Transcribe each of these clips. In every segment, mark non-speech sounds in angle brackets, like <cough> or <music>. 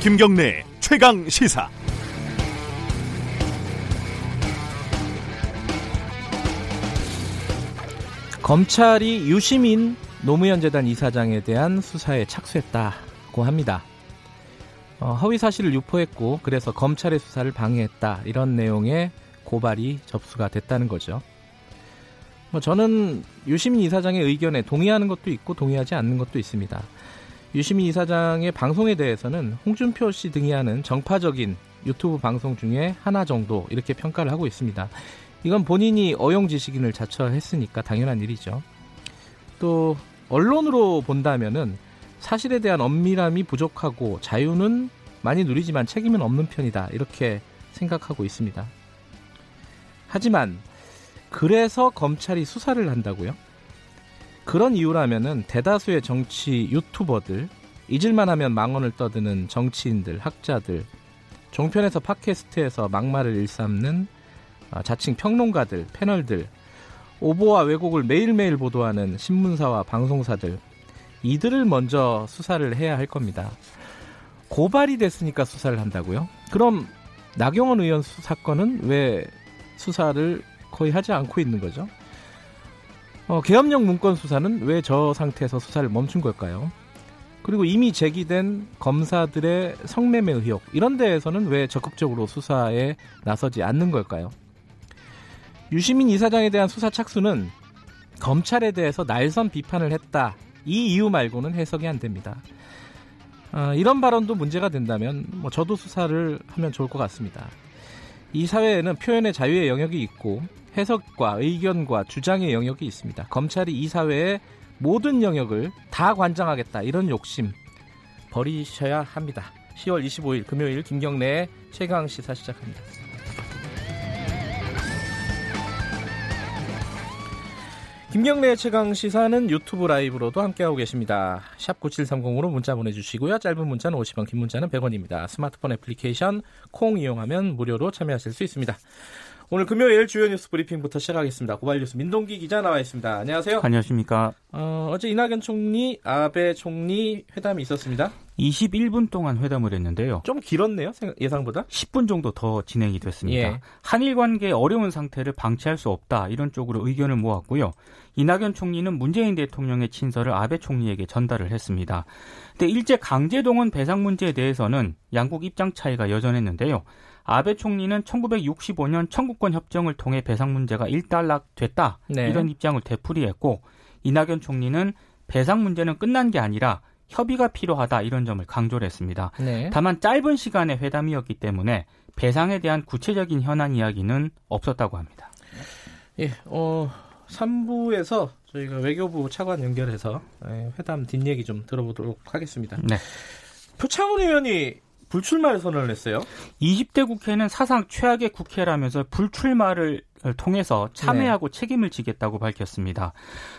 김경래 최강 시사. 검찰이 유시민 노무현 재단 이사장에 대한 수사에 착수했다고 합니다. 어, 허위 사실을 유포했고 그래서 검찰의 수사를 방해했다 이런 내용의 고발이 접수가 됐다는 거죠. 뭐 저는 유시민 이사장의 의견에 동의하는 것도 있고 동의하지 않는 것도 있습니다. 유시민 이사장의 방송에 대해서는 홍준표 씨 등이 하는 정파적인 유튜브 방송 중에 하나 정도 이렇게 평가를 하고 있습니다. 이건 본인이 어용 지식인을 자처했으니까 당연한 일이죠. 또 언론으로 본다면은 사실에 대한 엄밀함이 부족하고 자유는 많이 누리지만 책임은 없는 편이다. 이렇게 생각하고 있습니다. 하지만 그래서 검찰이 수사를 한다고요? 그런 이유라면은 대다수의 정치 유튜버들, 잊을만 하면 망언을 떠드는 정치인들, 학자들, 종편에서 팟캐스트에서 막말을 일삼는 아, 자칭 평론가들, 패널들, 오보와 왜곡을 매일매일 보도하는 신문사와 방송사들, 이들을 먼저 수사를 해야 할 겁니다. 고발이 됐으니까 수사를 한다고요? 그럼 나경원 의원 수 사건은 왜 수사를 거의 하지 않고 있는 거죠? 어, 계엄령 문건 수사는 왜 저 상태에서 수사를 멈춘 걸까요? 그리고 이미 제기된 검사들의 성매매 의혹 이런 데에서는 왜 적극적으로 수사에 나서지 않는 걸까요? 유시민 이사장에 대한 수사 착수는 검찰에 대해서 날선 비판을 했다 이 이유 말고는 해석이 안 됩니다. 어, 이런 발언도 문제가 된다면 뭐 저도 수사를 하면 좋을 것 같습니다. 이 사회에는 표현의 자유의 영역이 있고 해석과 의견과 주장의 영역이 있습니다. 검찰이 이 사회의 모든 영역을 다 관장하겠다 이런 욕심 버리셔야 합니다. 10월 25일 금요일 김경래의 최강 시사 시작합니다. 김경래의 최강 시사는 유튜브 라이브로도 함께하고 계십니다. 샵 9730으로 문자 보내주시고요. 짧은 문자는 50원, 긴 문자는 100원입니다. 스마트폰 애플리케이션 콩 이용하면 무료로 참여하실 수 있습니다. 오늘 금요일 주요 뉴스 브리핑부터 시작하겠습니다. 고발 뉴스 민동기 기자 나와 있습니다. 안녕하세요. 안녕하십니까. 어, 어제 이낙연 총리, 아베 총리 회담이 있었습니다. 21분 동안 회담을 했는데요. 좀 길었네요, 예상보다. 10분 정도 더 진행이 됐습니다. 예. 한일 관계 어려운 상태를 방치할 수 없다 이런 쪽으로 의견을 모았고요. 이낙연 총리는 문재인 대통령의 친서를 아베 총리에게 전달을 했습니다. 근데 일제 강제동원 배상 문제에 대해서는 양국 입장 차이가 여전했는데요. 아베 총리는 1965년 청구권 협정을 통해 배상 문제가 일단락됐다 네. 이런 입장을 되풀이했고 이낙연 총리는 배상 문제는 끝난 게 아니라 협의가 필요하다 이런 점을 강조를 했습니다. 네. 다만 짧은 시간의 회담이었기 때문에 배상에 대한 구체적인 현안 이야기는 없었다고 합니다. 예, 어, 3부에서 저희가 외교부 차관 연결해서 예, 회담 뒷얘기 좀 들어보도록 하겠습니다. 네. 표창원 의원이 불출마를 선언을 했어요. 20대 국회는 사상 최악의 국회라면서 불출마를 통해서 참여하고 네. 책임을 지겠다고 밝혔습니다.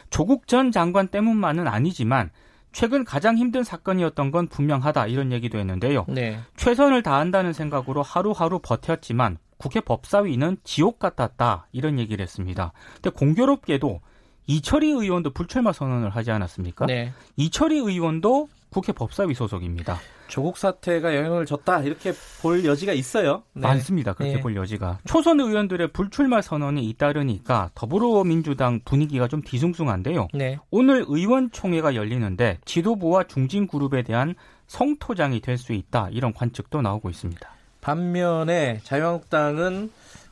조국 전 장관 때문만은 아니지만 최근 가장 힘든 사건이었던 건 분명하다 이런 얘기도 했는데요. 네. 최선을 다한다는 생각으로 하루하루 버텼지만 국회 법사위는 지옥 같았다 이런 얘기를 했습니다. 근데 공교롭게도 이철희 의원도 불출마 선언을 하지 않았습니까? 네. 이철희 의원도 국회 법사위 소속입니다. 조국 사태가 영향을 줬다 이렇게 볼 여지가 있어요. 네. 많습니다. 그렇게 네. 볼 여지가. 초선 의원들의 불출마 선언이 잇따르니까 더불어민주당 분위기가 좀 뒤숭숭한데요. 네. 오늘 의원총회가 열리는데 지도부와 중진 그룹에 대한 성토장이 될 수 있다 이런 관측도 나오고 있습니다. 반면에 자유한국당은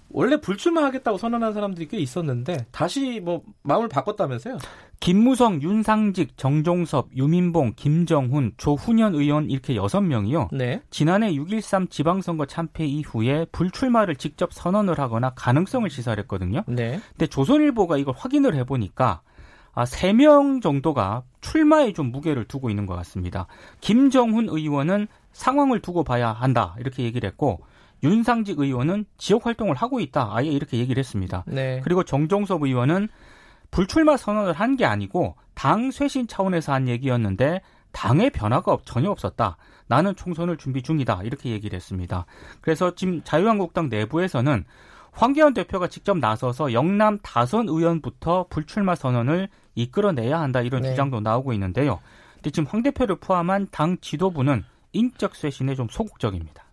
원래 불출마하겠다고 선언한 사람들이 꽤 있었는데 다시 뭐 마음을 바꿨다면서요? 김무성, 윤상직, 정종섭, 유민봉, 김정훈, 조훈현 의원 이렇게 여섯 명이요. 네. 지난해 6.13 지방선거 참패 이후에 불출마를 직접 선언을 하거나 가능성을 시사했거든요. 네. 근데 조선일보가 이걸 확인을 해보니까 아, 3명 정도가 출마에 좀 무게를 두고 있는 것 같습니다. 김정훈 의원은 상황을 두고 봐야 한다 이렇게 얘기를 했고 윤상직 의원은 지역 활동을 하고 있다 아예 이렇게 얘기를 했습니다. 네. 그리고 정종섭 의원은 불출마 선언을 한 게 아니고 당 쇄신 차원에서 한 얘기였는데 당의 변화가 없- 전혀 없었다. 나는 총선을 준비 중이다. 이렇게 얘기를 했습니다. 그래서 지금 자유한국당 내부에서는 황교안 대표가 직접 나서서 영남 다선 의원부터 불출마 선언을 이끌어내야 한다. 이런 네. 주장도 나오고 있는데요. 근데 지금 황 대표를 포함한 당 지도부는 인적 쇄신에 좀 소극적입니다.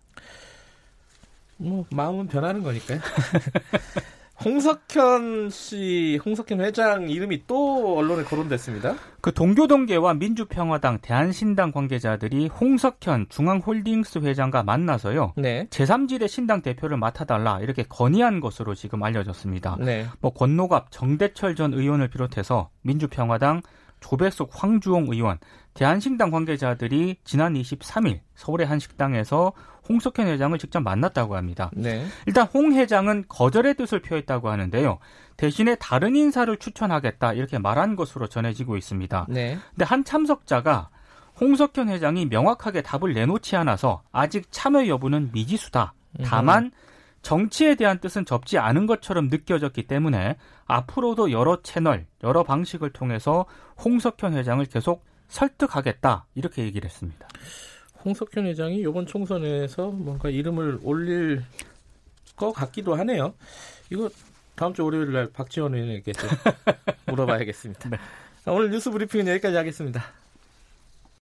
뭐 마음은 변하는 거니까요. <laughs> 홍석현 씨, 홍석현 회장 이름이 또 언론에 거론됐습니다. 그 동교동계와 민주평화당, 대한신당 관계자들이 홍석현 중앙홀딩스 회장과 만나서요. 네. 제3지대 신당 대표를 맡아달라 이렇게 건의한 것으로 지금 알려졌습니다. 네. 뭐 권노갑, 정대철 전 의원을 비롯해서 민주평화당, 조배숙, 황주홍 의원, 대한신당 관계자들이 지난 23일 서울의 한 식당에서 홍석현 회장을 직접 만났다고 합니다. 네. 일단 홍 회장은 거절의 뜻을 표했다고 하는데요. 대신에 다른 인사를 추천하겠다 이렇게 말한 것으로 전해지고 있습니다. 네. 근데 한 참석자가 홍석현 회장이 명확하게 답을 내놓지 않아서 아직 참여 여부는 미지수다. 다만 정치에 대한 뜻은 접지 않은 것처럼 느껴졌기 때문에 앞으로도 여러 채널, 여러 방식을 통해서 홍석현 회장을 계속 설득하겠다 이렇게 얘기를 했습니다. 홍석현 회장이 이번 총선에서 뭔가 이름을 올릴 것 같기도 하네요. 이거 다음 주 월요일 날 박지원 의원에게 좀 <laughs> 물어봐야겠습니다. 네. 오늘 뉴스 브리핑은 여기까지 하겠습니다.